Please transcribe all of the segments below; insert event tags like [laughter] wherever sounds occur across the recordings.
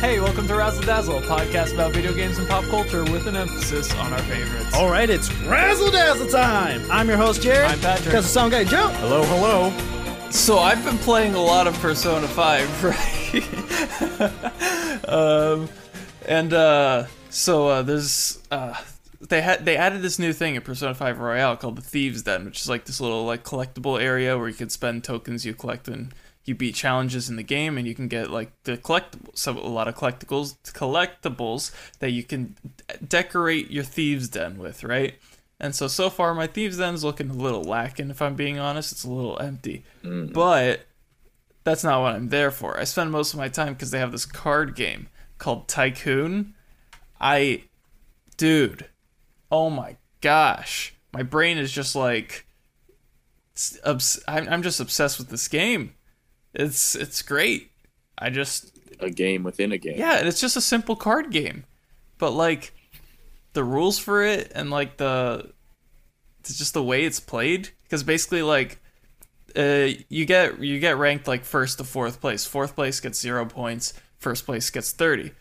Hey, welcome to Razzle Dazzle, a podcast about video games and pop culture with an emphasis on our favorites. All right, it's Razzle Dazzle time. I'm your host, Jared. I'm Patrick. That's the sound guy, Joe. Hello, hello. So I've been playing a lot of Persona 5, [laughs] right? um, and uh, so uh, there's uh, they had they added this new thing in Persona 5 Royal called the Thieves Den, which is like this little like collectible area where you can spend tokens you collect and you beat challenges in the game and you can get like the collectibles so a lot of collectibles collectibles that you can decorate your thieves den with right? And so so far my thieves den is looking a little lacking if i'm being honest. It's a little empty. Mm. But that's not what i'm there for. I spend most of my time because they have this card game called tycoon. I dude oh my gosh. My brain is just like obs- I'm, I'm just obsessed with this game it's it's great. I just a game within a game. yeah and it's just a simple card game. But like the rules for it and like the it's just the way it's played because basically like uh, you get you get ranked like first to fourth place. Fourth place gets zero points. First place gets 30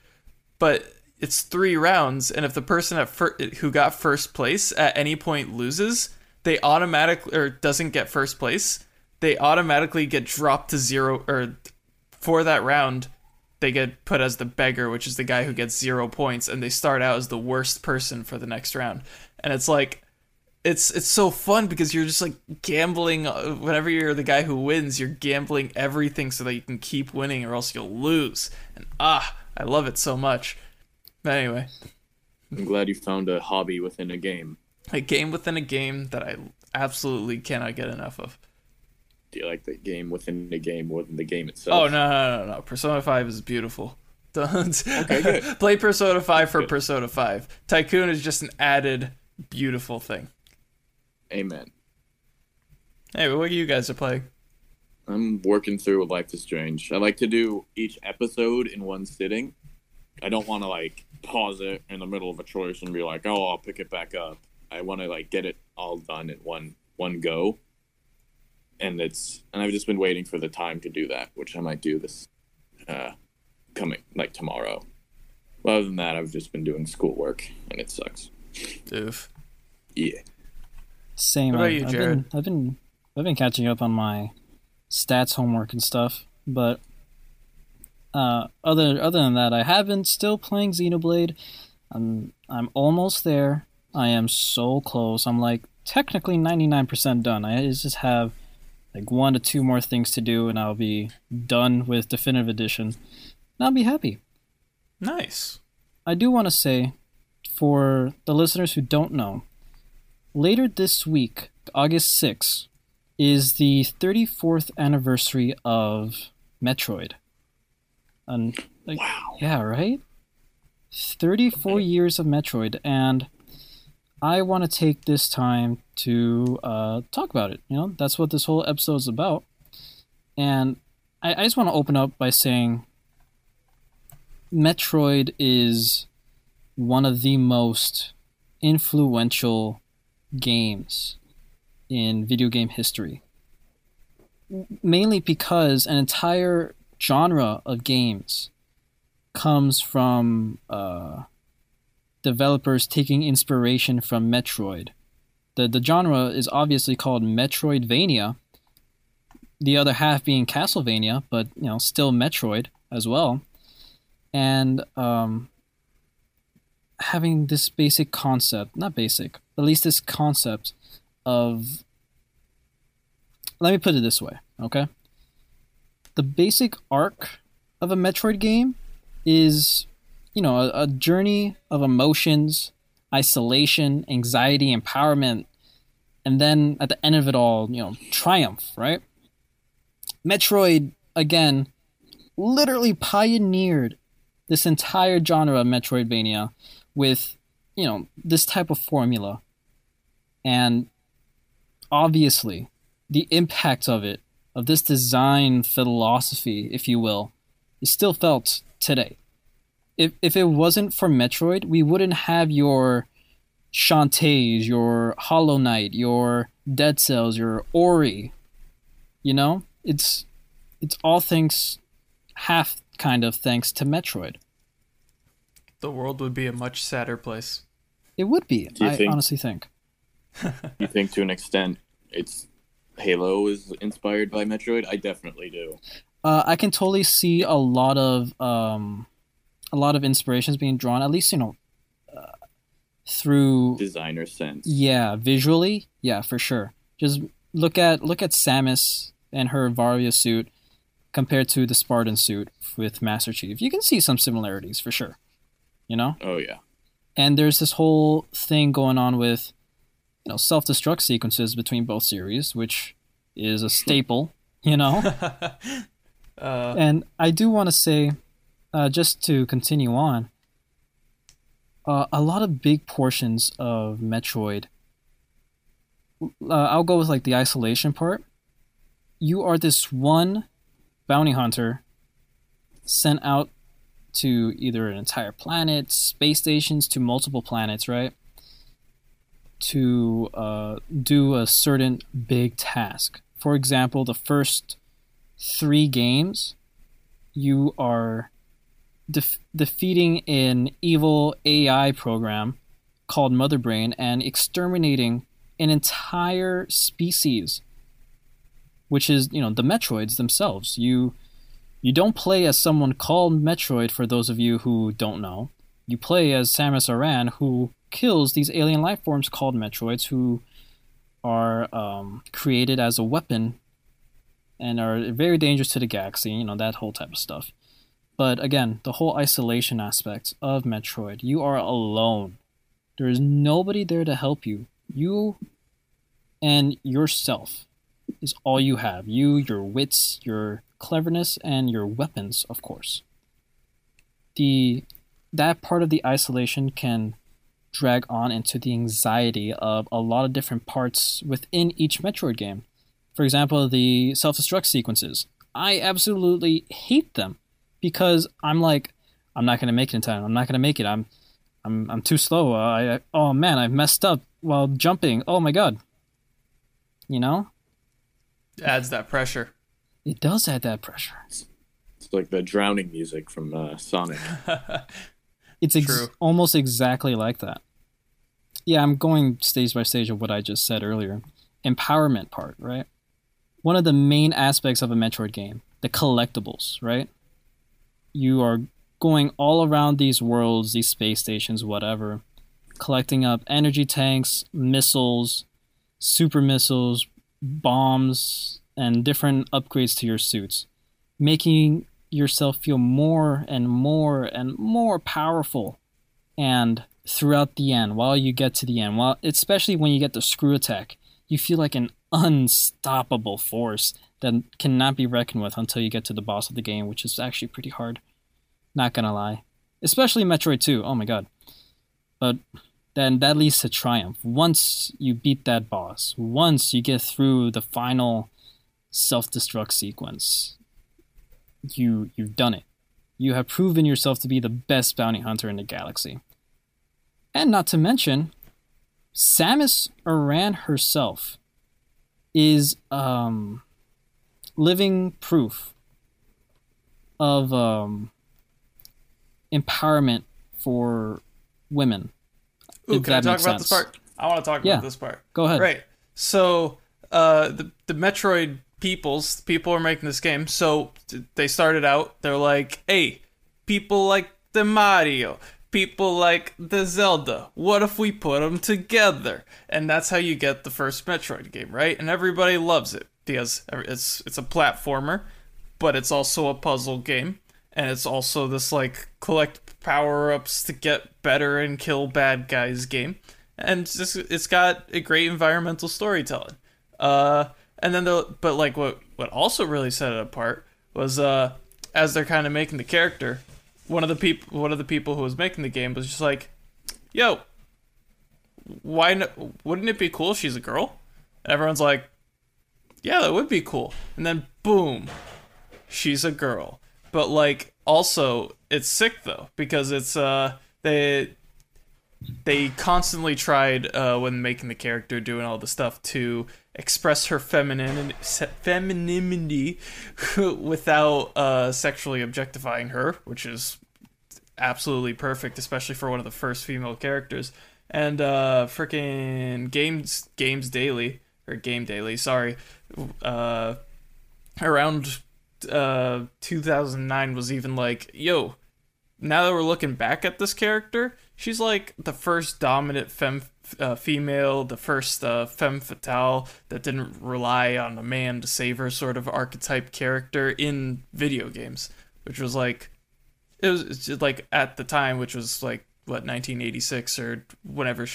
but it's three rounds and if the person at fir- who got first place at any point loses they automatically or doesn't get first place they automatically get dropped to zero or for that round they get put as the beggar which is the guy who gets zero points and they start out as the worst person for the next round. And it's like it's it's so fun because you're just like gambling uh, whenever you're the guy who wins you're gambling everything so that you can keep winning or else you'll lose. And ah i love it so much. But anyway. I'm glad you found a hobby within a game. a game within a game that i absolutely cannot get enough of like the game within the game more than the game itself? oh no no no no persona 5 is beautiful [laughs] don't Okay, [laughs] play persona 5 for Good. persona 5 tycoon is just an added beautiful thing Amen. Hey, what are you guys are playing I'm working through Life is Strange. I like to do each episode in one sitting. I don't want to like pause it in the middle of a choice and be like, "Oh, I'll pick it back up." I want to like get it all done in one one go. And it's and I've just been waiting for the time to do that, which I might do this uh coming like tomorrow. But other than that, I've just been doing schoolwork and it sucks. Oof. Yeah. Same. What about I've, you, I've Jared? been, I've been, I've been catching up on my stats homework and stuff, but uh, other other than that, I have been still playing Xenoblade. I'm I'm almost there. I am so close. I'm like technically 99% done. I just have like one to two more things to do, and I'll be done with Definitive Edition. And I'll be happy. nice I do want to say, for the listeners who don't know, later this week, August 6th, is the 34th anniversary of Metroid. And like, Wow. yeah, right? 34 years of Metroid, and I want to take this time to uh, talk about it. You know, that's what this whole episode is about. And I, I just want to open up by saying Metroid is one of the most influential games in video game history. Mainly because an entire genre of games comes from uh, developers taking inspiration from Metroid. The, the genre is obviously called Metroidvania, the other half being Castlevania, but you know, still Metroid as well and um, having this basic concept not basic at least this concept of let me put it this way okay the basic arc of a metroid game is you know a, a journey of emotions isolation anxiety empowerment and then at the end of it all you know triumph right metroid again literally pioneered this entire genre of Metroidvania with, you know, this type of formula. And obviously, the impact of it, of this design philosophy, if you will, is still felt today. If, if it wasn't for Metroid, we wouldn't have your Shantaes, your Hollow Knight, your Dead Cells, your Ori. You know? It's it's all thanks half kind of thanks to Metroid. the world would be a much sadder place. It would be. I think- honestly think. [laughs] You think to an extent it's Halo is inspired by Metroid? I definitely do. Uh, I can totally see a lot of um, a lot of inspirations being drawn. At least you know uh, through Designer sense. yeah visually yeah for sure. Just look at look at Samus and her Varia suit compared to the Spartan suit with Master Chief. You can see some similarities for sure. You know. Oh yeah. and there's this whole thing going on with you know self-destruct sequences between both series which is a staple you know [laughs] uh, and i do want to say uh, just to continue on uh, a lot of big portions of metroid uh, i'll go with like the isolation part you are this one bounty hunter sent out to either an entire planet, space stations, to multiple planets, right? To uh, do a certain big task. For example, the first three games, you are def- defeating an evil AI program called Mother Brain and exterminating an entire species, which is, you know, the Metroids themselves. You you don't play as someone called Metroid for those of you who don't know. You play as Samus Aran, who kills these alien life forms called Metroids, who are um, created as a weapon and are very dangerous to the galaxy, you know, that whole type of stuff. But again, the whole isolation aspect of Metroid, you are alone. There is nobody there to help you. You and yourself is all you have. You, your wits, your cleverness, and your weapons, of course. The that part of the isolation can drag on into the anxiety of a lot of different parts within each Metroid game. For example, the self-destruct sequences. I absolutely hate them because I'm like, I'm not gonna make it in time. I'm not gonna make it. I'm, I'm, I'm too slow. I, I oh man, I messed up while jumping. Oh my god. You know, adds that pressure. it does add that pressure. It's like the drowning music from uh, Sonic. [laughs] It's ex- True. almost exactly like that. Yeah, I'm going stage by stage of what I just said earlier. Empowerment part, right? One of the main aspects of a Metroid game, the collectibles, right? You are going all around these worlds, these space stations, whatever, collecting up energy tanks, missiles, super missiles, bombs, and different upgrades to your suits, making yourself feel more and more and more powerful. And throughout the end, while you get to the end, while especially when you get the screw attack, you feel like an unstoppable force that cannot be reckoned with until you get to the boss of the game, which is actually pretty hard. Not gonna lie. Especially Metroid 2, oh my god. But then that leads to triumph. Once you beat that boss, once you get through the final self destruct sequence, you you've done it. You have proven yourself to be the best bounty hunter in the galaxy. And not to mention, Samus Aran herself is um, living proof of um, empowerment for women. Ooh, can I talk about this part? I want to talk Yeah. about this part. Go ahead. Right. So, uh, the the Metroid peoples, people are making this game. So they started out. They're like, "Hey, people like the Mario, people like the Zelda. What if we put them together?" And that's how you get the first Metroid game, right? And everybody loves it because it's it's a platformer, but it's also a puzzle game, and it's also this like collect power ups to get better and kill bad guys game and it's, just, it's got a great environmental storytelling. Uh, and then the but like what what also really set it apart was uh as they're kind of making the character, one of the people one of the people who was making the game was just like, "Yo, why n- wouldn't it be cool if she's a girl?" And everyone's like, "Yeah, that would be cool." And then boom, she's a girl. But like also it's sick though because it's uh they they constantly tried uh, when making the character doing all the stuff to express her feminine femininity [laughs] without uh, sexually objectifying her, which is absolutely perfect, especially for one of the first female characters. And uh, freaking games games daily or game daily, sorry, uh, around uh 2009 was even like, yo, now that we're looking back at this character, she's like the first dominant femme uh, female, the first uh, femme fatale that didn't rely on a man to save her sort of archetype character in video games, which was like, it was just like at the time, which was like what 1986 or whenever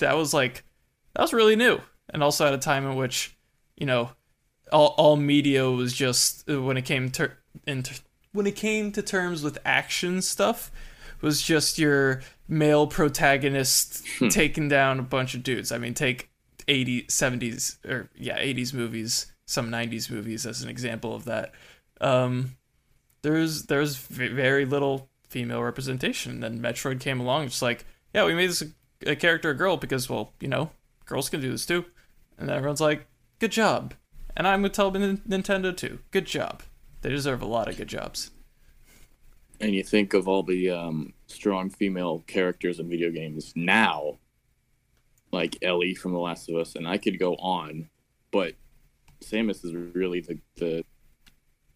that was like, that was really new, and also at a time in which, you know, all all media was just uh, when it came to into when it came to terms with action stuff was just your male protagonist taking down a bunch of dudes. I mean, take 80s, 70s, or yeah, 80s movies, some 90s movies as an example of that. Um, there's there's v- very little female representation. And then Metroid came along, just like, yeah, we made this a, a character a girl because, well, you know, girls can do this too. And everyone's like, good job. And I'm with tell Nin- Nintendo too. Good job. They deserve a lot of good jobs. And you think of all the um, strong female characters in video games now, like Ellie from The Last of Us, and I could go on, but Samus is really the, the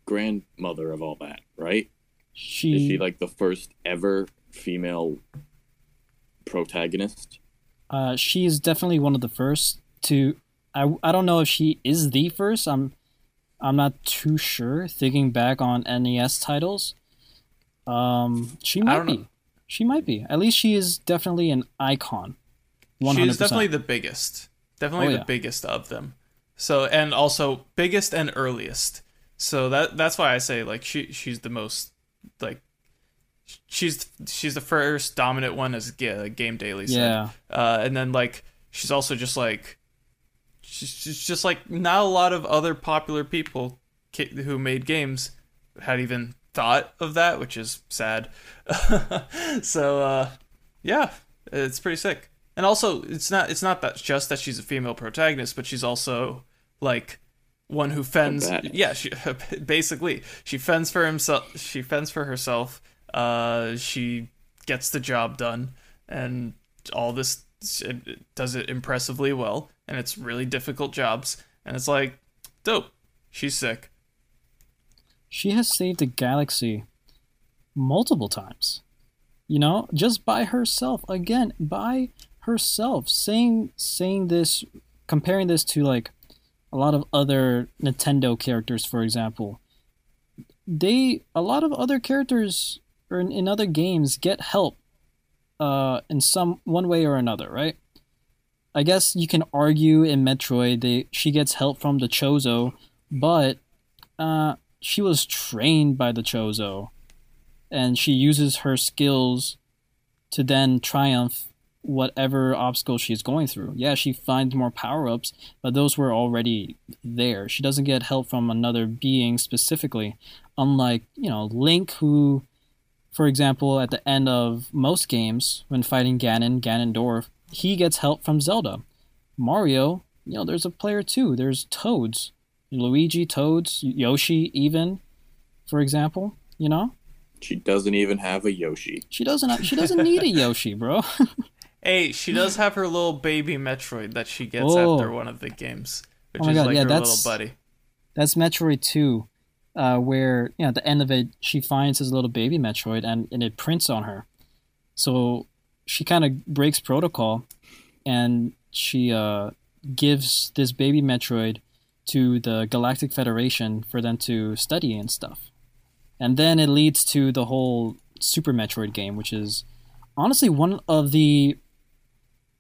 grandmother of all that, right? She, Is she like the first ever female protagonist? uh, she is definitely one of the first to. I, I don't know if she is the first. I'm I'm not too sure. Thinking back on NES titles, um, she might know. be. She might be. At least she is definitely an icon. One She is definitely the biggest. Definitely Oh, the yeah. biggest of them. So and also biggest and earliest. So that that's why I say like she she's the most like she's she's the first dominant one as Ga- Game Daily said. Yeah. Uh, and then like she's also just like she's just like not a lot of other popular people who made games had even thought of that, which is sad. [laughs] so uh, yeah, it's pretty sick. And also, it's not it's not that just that she's a female protagonist, but she's also like one who fends. Yeah, she [laughs] basically she fends for himself. She fends for herself. Uh, she gets the job done, and all this it does it impressively well. And it's really difficult jobs, and it's like dope. She's sick. She has saved the galaxy multiple times. You know, just by herself. Again, by herself. Saying saying this comparing this to like a lot of other Nintendo characters, for example. They a lot of other characters or in, in other games get help uh in some one way or another, right? I guess you can argue in Metroid they she gets help from the Chozo, but uh she was trained by the Chozo, and she uses her skills to then triumph whatever obstacle she's going through. Yeah, she finds more power ups, but those were already there. She doesn't get help from another being specifically, unlike, you know, Link, who, for example, at the end of most games, when fighting Ganon, Ganondorf, he gets help from Zelda. Mario, you know, there's a player too. There's Toads. Luigi, Toads, Yoshi, even, for example, you know? She doesn't even have a Yoshi. She doesn't have, she doesn't need a [laughs] Yoshi, bro. [laughs] Hey, she does have her little baby Metroid that she gets Oh. after one of the games, which Oh my is God, like yeah, her that's- little buddy. That's Metroid 2, uh, where you know at the end of it she finds his little baby Metroid and, and it prints on her. So she kind of breaks protocol and she uh, gives this baby Metroid to the Galactic Federation for them to study and stuff. And then it leads to the whole Super Metroid game, which is honestly one of the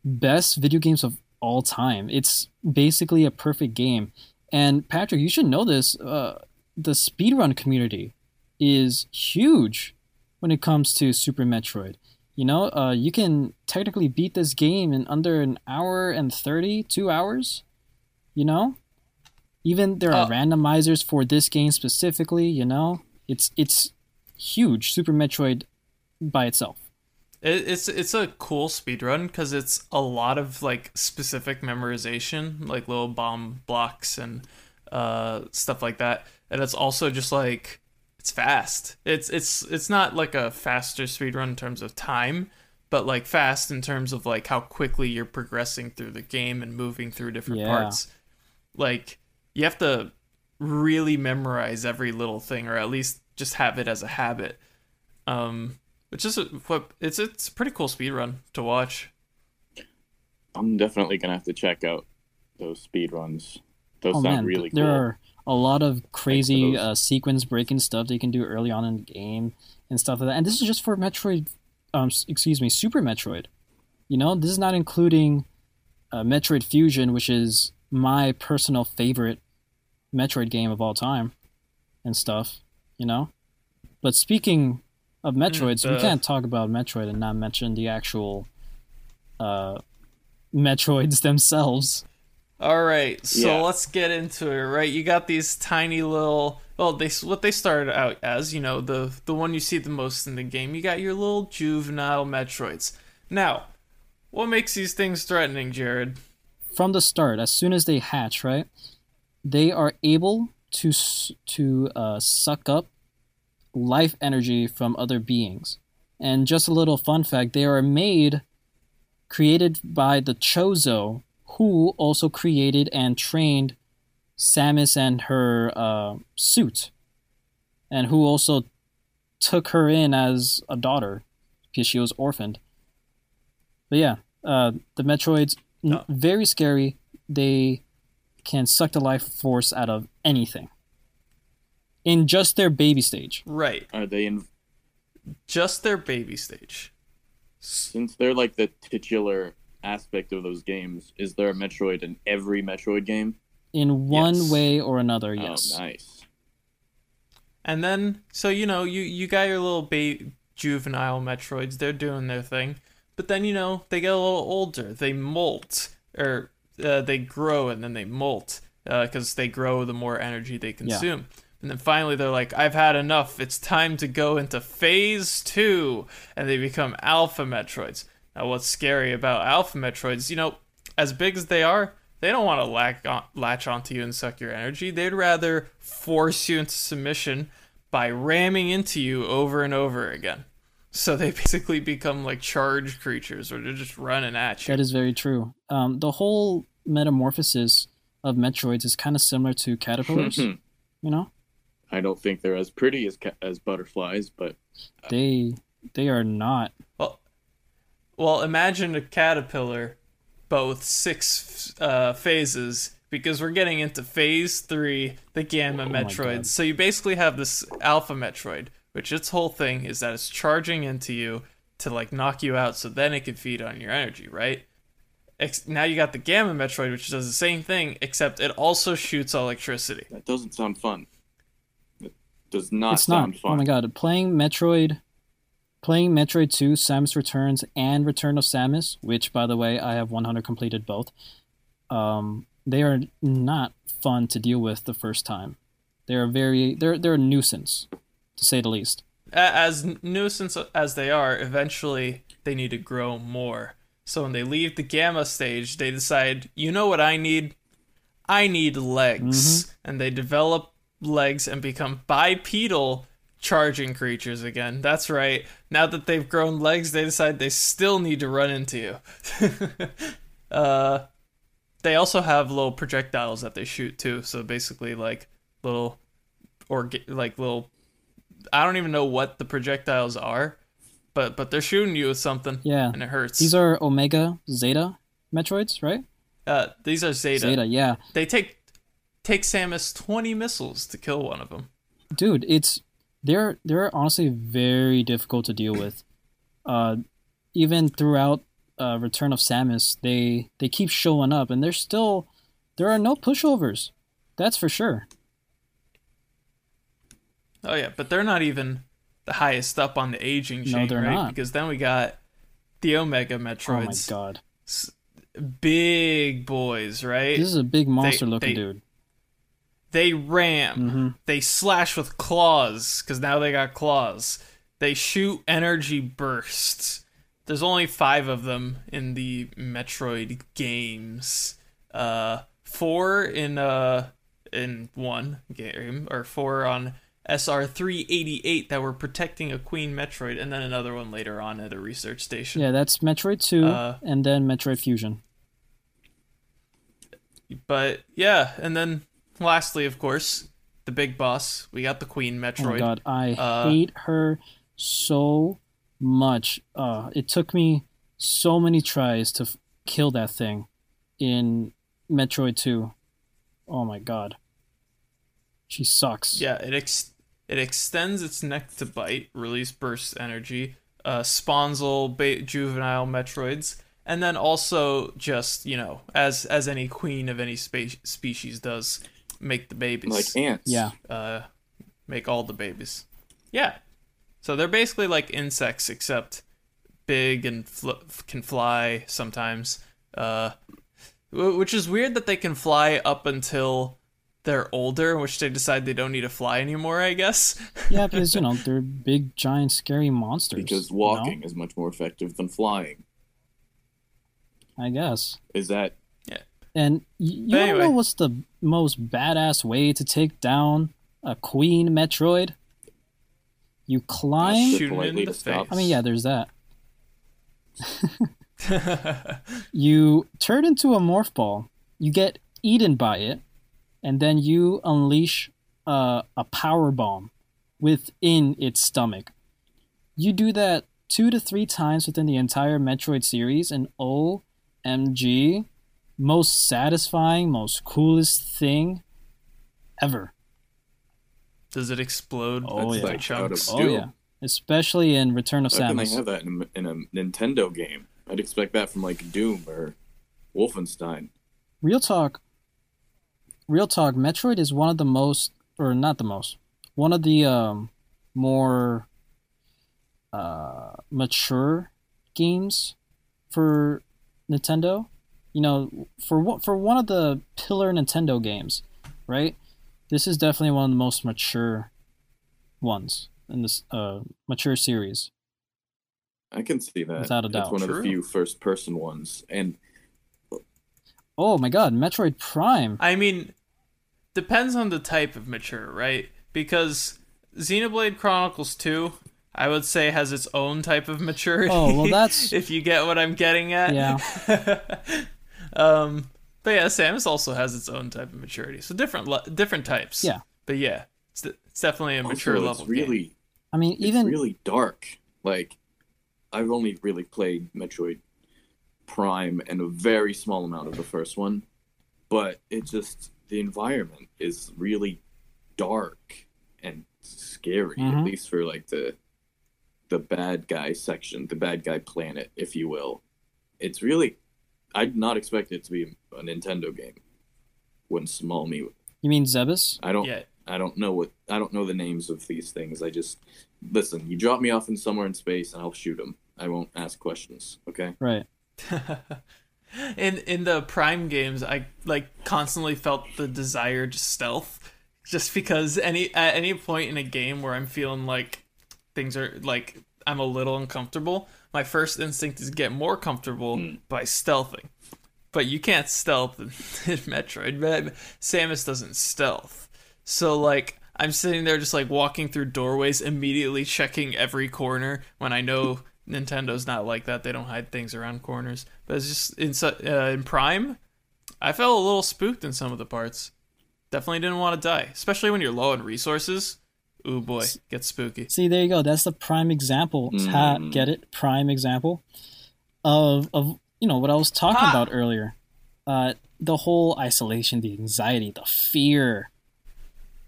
best video games of all time. It's basically a perfect game. And Patrick, you should know this. Uh, the speedrun community is huge when it comes to Super Metroid. You know, uh, you can technically beat this game in under an hour and 30, two hours. You know? Even there are Oh. randomizers for this game specifically, you know? It's it's huge, Super Metroid by itself. It's it's a cool speedrun because it's a lot of like specific memorization, like little bomb blocks and uh, stuff like that. And it's also just like it's fast. It's it's it's not like a faster speed run in terms of time, but like fast in terms of like how quickly you're progressing through the game and moving through different Yeah. parts. Like you have to really memorize every little thing or at least just have it as a habit. Um which is what it's it's a pretty cool speed run to watch. I'm definitely gonna have to check out those speed runs. Those oh sound man, really there cool. are a lot of crazy uh, sequence breaking stuff that you can do early on in the game and stuff like that. And this is just for Metroid, um, excuse me, Super Metroid. You know, this is not including uh, Metroid Fusion, which is my personal favorite Metroid game of all time, and stuff. You know, but speaking of Metroids, we can't talk about Metroid and not mention the actual uh, Metroids themselves. All right, so Yeah. let's get into it. Right, you got these tiny little. Well, they what they started out as, you know, the the one you see the most in the game. You got your little juvenile Metroids. Now, what makes these things threatening, Jared? From the start, as soon as they hatch, right, they are able to to uh, suck up life energy from other beings. And just a little fun fact: they are made, created by the Chozo, who also created and trained Samus and her uh, suit, and who also took her in as a daughter because she was orphaned. But yeah, uh, the Metroids n- Oh. very scary. They can suck the life force out of anything in just their baby stage. Right, Are they in? just their baby stage. Since they're like the titular aspect of those games, is there a Metroid in every Metroid game? In one Yes. way or another, oh, yes. Oh, nice. And then, so you know, you you got your little ba- juvenile Metroids. They're doing their thing, but then you know they get a little older. They molt, or uh, they grow, and then they molt because they grow the more energy they consume. And then finally, they're like, "I've had enough. It's time to go into phase two, and they become Alpha Metroids. Now, what's scary about Alpha Metroids? You know, as big as they are, they don't want to latch, on, latch onto you and suck your energy. They'd rather force you into submission by ramming into you over and over again. So they [laughs] basically become like charged creatures, or they're just running at you. That is very true. Um, the whole metamorphosis of Metroids is kind of similar to caterpillars. [laughs] you know, I don't think they're as pretty as ca- as butterflies, but they they are not. Well, well, imagine a caterpillar, but with six uh, phases, because we're getting into phase three, the Gamma Oh my Metroids. So you basically have this Alpha Metroid, which its whole thing is that it's charging into you to like knock you out, so then it can feed on your energy, right? Ex- now you got the Gamma Metroid, which does the same thing, except it also shoots electricity. that doesn't sound fun. It does not it's not. fun. Oh my god! Playing Metroid, playing Metroid Two, Samus Returns, and Return of Samus, which by the way I have 100 completed both. Um, they are not fun to deal with the first time. They're very they're they're a nuisance, to say the least. As nuisance as they are, eventually they need to grow more. So when they leave the gamma stage, they decide, you know what I need? I need legs. And they develop legs and become bipedal charging creatures again. That's right. Now that they've grown legs, they decide they still need to run into you. [laughs] uh, they also have little projectiles that they shoot too. So basically, like little, or like little I don't even know what the projectiles are, but but they're shooting you with something. Yeah. and it hurts. These are Omega Zeta Metroids, right? uh, these are Zeta. Zeta, yeah. They take take Samus twenty missiles to kill one of them. dude it's they're they're honestly very difficult to deal with uh even throughout uh return of samus they they keep showing up and there's still there are no pushovers that's for sure Oh yeah, but they're not even the highest up on the aging chain, they're right? not. Because then we got the Omega Metroids. oh my god big boys, right? this is a big monster looking they- dude They ram. hmm They slash with claws because now they got claws. They shoot energy bursts. There's only five of them in the Metroid games. Uh, four in uh in one game or four on SR388 that were protecting a Queen Metroid, and then another one later on at a research station. Yeah, that's Metroid 2 Uh, and then Metroid Fusion. But yeah, and then lastly, of course, the big boss. We got the Queen Metroid. Oh my Metroid. god, I Uh, hate her so much. Uh, it took me so many tries to f- kill that thing in Metroid 2. Oh my god. She sucks. Yeah, it ex- it extends its neck to bite, release burst energy, uh, spawns little ba- juvenile Metroids, and then also just you know, as as any queen of any spe- species does, make the babies. Like ants. Yeah. uh, make all the babies. Yeah. So they're basically like insects, except big and fl- can fly sometimes. Uh, which is weird that they can fly up until they're older, which they decide they don't need to fly anymore. I guess. Yeah, because, you [laughs] know, they're big, giant, scary monsters. Because you know? walking is much more effective than flying. I guess. Is that Yeah. And y- you But wanna know what's the most badass way to take down a Queen Metroid? You climb. Shoot him in the to stop? face. I mean, yeah, there's that. [laughs] you turn into a morph ball, you get eaten by it, and then you unleash uh, a power bomb within its stomach. You do that two to three times within the entire Metroid series, and OMG, most satisfying, most coolest thing ever. Does it explode Oh, with yeah. Like, chunks? out Oh Still. yeah, especially in Return of how can they have that in a, in a Nintendo game? I'd expect that from like Doom or Wolfenstein. Real talk. Real talk. Metroid is one of the most, or not the most, one of the um, more uh, mature games for Nintendo. You know, for what for one of the pillar Nintendo games, right? This is definitely one of the most mature ones in this uh, mature series. I can see that. Without a doubt. one of True. the few first person ones. And Oh my God, Metroid Prime. I mean, depends on the type of mature, right? Because Xenoblade Chronicles 2, I would say, has its own type of maturity. Oh, well, [laughs] that's- if you get what I'm getting at. Yeah. [laughs] um, but yeah, Samus also has its own type of maturity, so different le- different types. Yeah. But yeah, it's, it's definitely a mature also, level. it's really game. I mean, it's even really dark. Like I've only really played Metroid Prime and a very small amount of the first one, but it just the environment is really dark and scary. Mhm. At least for like the the bad guy section, the bad guy planet, if you will. It's really I'd not expect it to be a Nintendo game. Wouldn't small me. you mean Zebes? I don't. Yeah. I don't know what I don't know the names of these things. I just listen. You drop me off in somewhere in space, and I'll shoot them. I won't ask questions. Okay. Right. [laughs] in in the Prime games, I like constantly felt the desire to stealth, just because any at any point in a game where I'm feeling like things are like I'm a little uncomfortable, my first instinct is to get more comfortable Hmm. by stealthing. But you can't stealth in, [laughs] in Metroid. But Samus doesn't stealth, so like. I'm sitting there just like walking through doorways, immediately checking every corner when I know Nintendo's not like that. They don't hide things around corners. But it's just in uh, in Prime, I felt a little spooked in some of the parts. Definitely didn't want to die, especially when you're low on resources. Ooh boy, gets spooky. See, there you go. That's the prime example. Ha, Mm. get it? Prime example of of you know what I was talking Ha! about earlier. Uh, the whole isolation, the anxiety, the fear,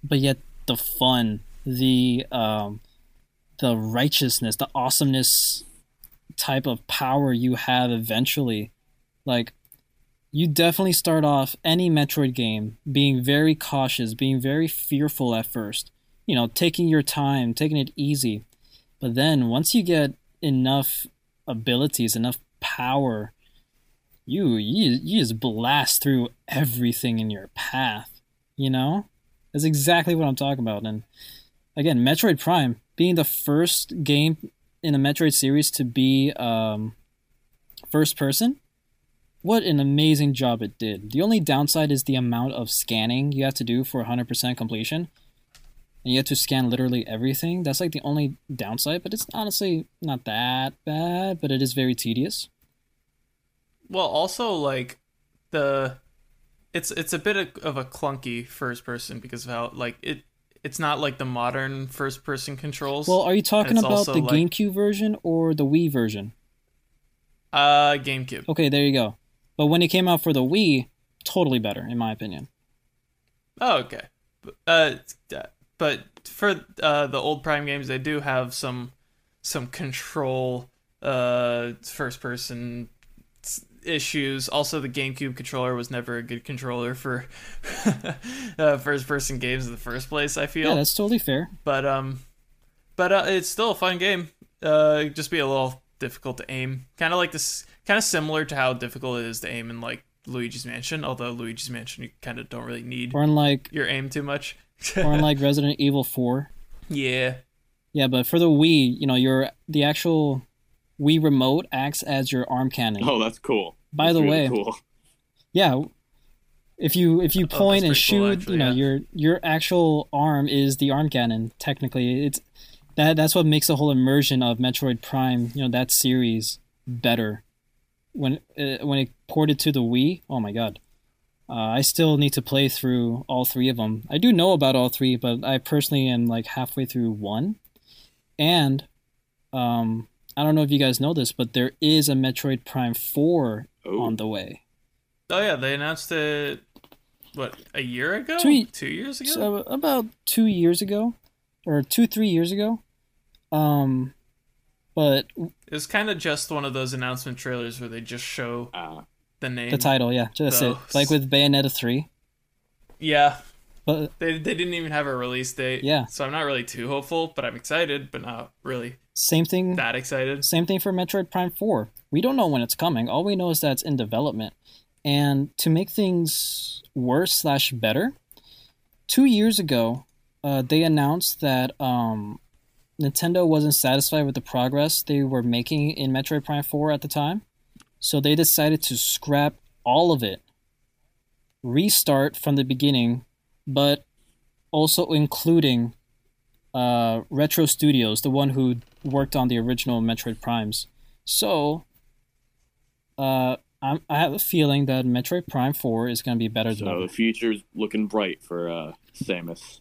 but yet the fun, the um, the righteousness, the awesomeness type of power you have eventually. Like, you definitely start off any Metroid game being very cautious, being very fearful at first. You know, taking your time, taking it easy. But then once you get enough abilities, enough power, you you, you just blast through everything in your path. You know? That's exactly what I'm talking about. And again, Metroid Prime being the first game in the Metroid series to be um, first person, what an amazing job it did. The only downside is the amount of scanning you have to do for 100% completion. and you have to scan literally everything. That's like the only downside, but it's honestly not that bad, but it is very tedious. Well, also like the it's it's a bit of a clunky first person because of how like it it's not like the modern first person controls. Well, are you talking about the like- GameCube version or the Wii version? uh GameCube. Okay, there you go. But when it came out for the Wii, totally better in my opinion. Oh, okay. But, Uh, but for uh, the old Prime games, they do have some some control uh, first person issues. Also, the GameCube controller was never a good controller for [laughs] uh, first person games in the first place. I feel. Yeah, that's totally fair. but um, but uh, it's still a fun game. Uh, just be a little difficult to aim. Kind of like this, kind of similar to how difficult it is to aim in like Luigi's Mansion. Although Luigi's Mansion, you kind of don't really need Or unlike your aim too much. [laughs] or unlike Resident Evil 4. yeah. Yeah, but for the Wii, you know, your the actual Wii remote acts as your arm cannon. Oh, that's cool. By That's the really way, cool. Yeah. If you if you Oh, point and that's pretty cool, shoot, actually, you know, yeah. your your actual arm is the arm cannon. Technically, it's that that's what makes the whole immersion of Metroid Prime, you know, that series better. When uh, when it ported to the Wii, oh my god. Uh, I still need to play through all three of them. I do know about all three, but I personally am like halfway through one. And um, I don't know if you guys know this, but there is a Metroid Prime 4 Oh, on the way. Oh yeah, they announced it. What a year ago? Two Two years ago? So about two years ago, or two three years ago. Um, but it's kind of just one of those announcement trailers where they just show uh, the name. the title, yeah, just it. Like with Bayonetta three. Yeah, But they they didn't even have a release date. Yeah. So I'm not really too hopeful, but I'm excited, but not really same thing. that excited. Same thing for Metroid Prime Four. We don't know when it's coming. All we know is that it's in development. And to make things worse slash better, two years ago, uh, they announced that um, Nintendo wasn't satisfied with the progress they were making in Metroid Prime 4 at the time. So they decided to scrap all of it, restart from the beginning, but also including uh, Retro Studios, the one who worked on the original Metroid Primes. So, uh, I'm, I have a feeling that Metroid Prime 4 is going to be better than so ever. the future's looking bright for uh, Samus.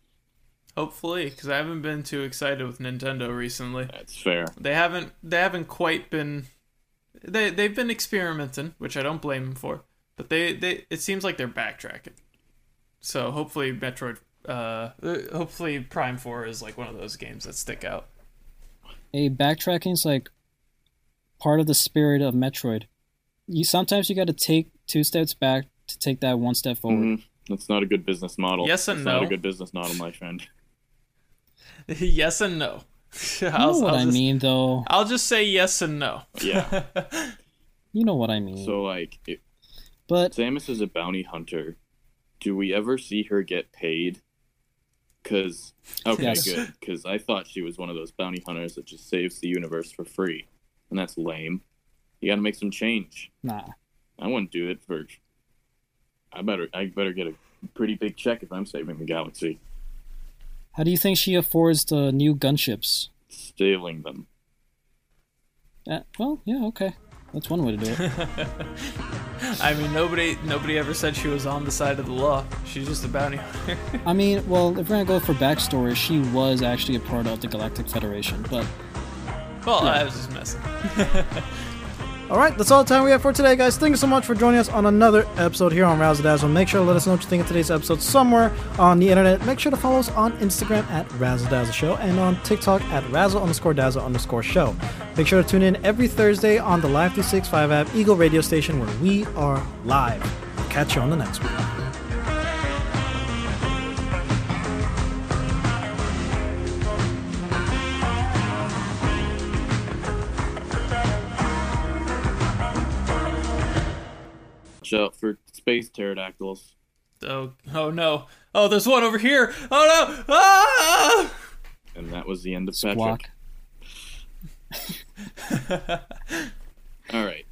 Hopefully, because I haven't been too excited with Nintendo recently. That's fair. They haven't they haven't quite been they they've been experimenting, which I don't blame them for. But they, they it seems like they're backtracking. So hopefully Metroid uh uh, hopefully Prime 4 is like one of those games that stick out. a backtracking is like part of the spirit of Metroid. You sometimes you got to take two steps back to take that one step forward. Mhm. That's not a good business model. Yes and That's not a good business model, my friend. [laughs] yes and no. You know I'll, what I'll I mean, though. I'll just say yes and no. Yeah. [laughs] You know what I mean. so like, if but Samus is a bounty hunter. Do we ever see her get paid? Cause okay, Yes. good. Cause I thought she was one of those bounty hunters that just saves the universe for free, and that's lame. You got to make some change. nah, I wouldn't do it for. I better I better get a pretty big check if I'm saving the galaxy, how do you think she affords the new gunships? stealing them. Uh, well, yeah, okay, that's one way to do it. [laughs] [laughs] I mean nobody nobody ever said she was on the side of the law. She's just a bounty hunter. [laughs] I mean, well, if we're gonna go for backstory, she was actually a part of the Galactic Federation, but well, Yeah. I was just messing. [laughs] All right, that's all the time we have for today, guys. Thank you so much for joining us on another episode here on Razzle Dazzle. Make sure to let us know what you think of today's episode somewhere on the internet. Make sure to follow us on Instagram at Razzle Dazzle Show and on TikTok at Razzle underscore Dazzle underscore Show. Make sure to tune in every Thursday on the Live 365 app Eagle radio station where we are live. Catch you on the next one. Out for space pterodactyls. Oh, oh no. Oh, there's one over here. Oh no. Ah! And that was the end of squawk. Patrick. [laughs] All right.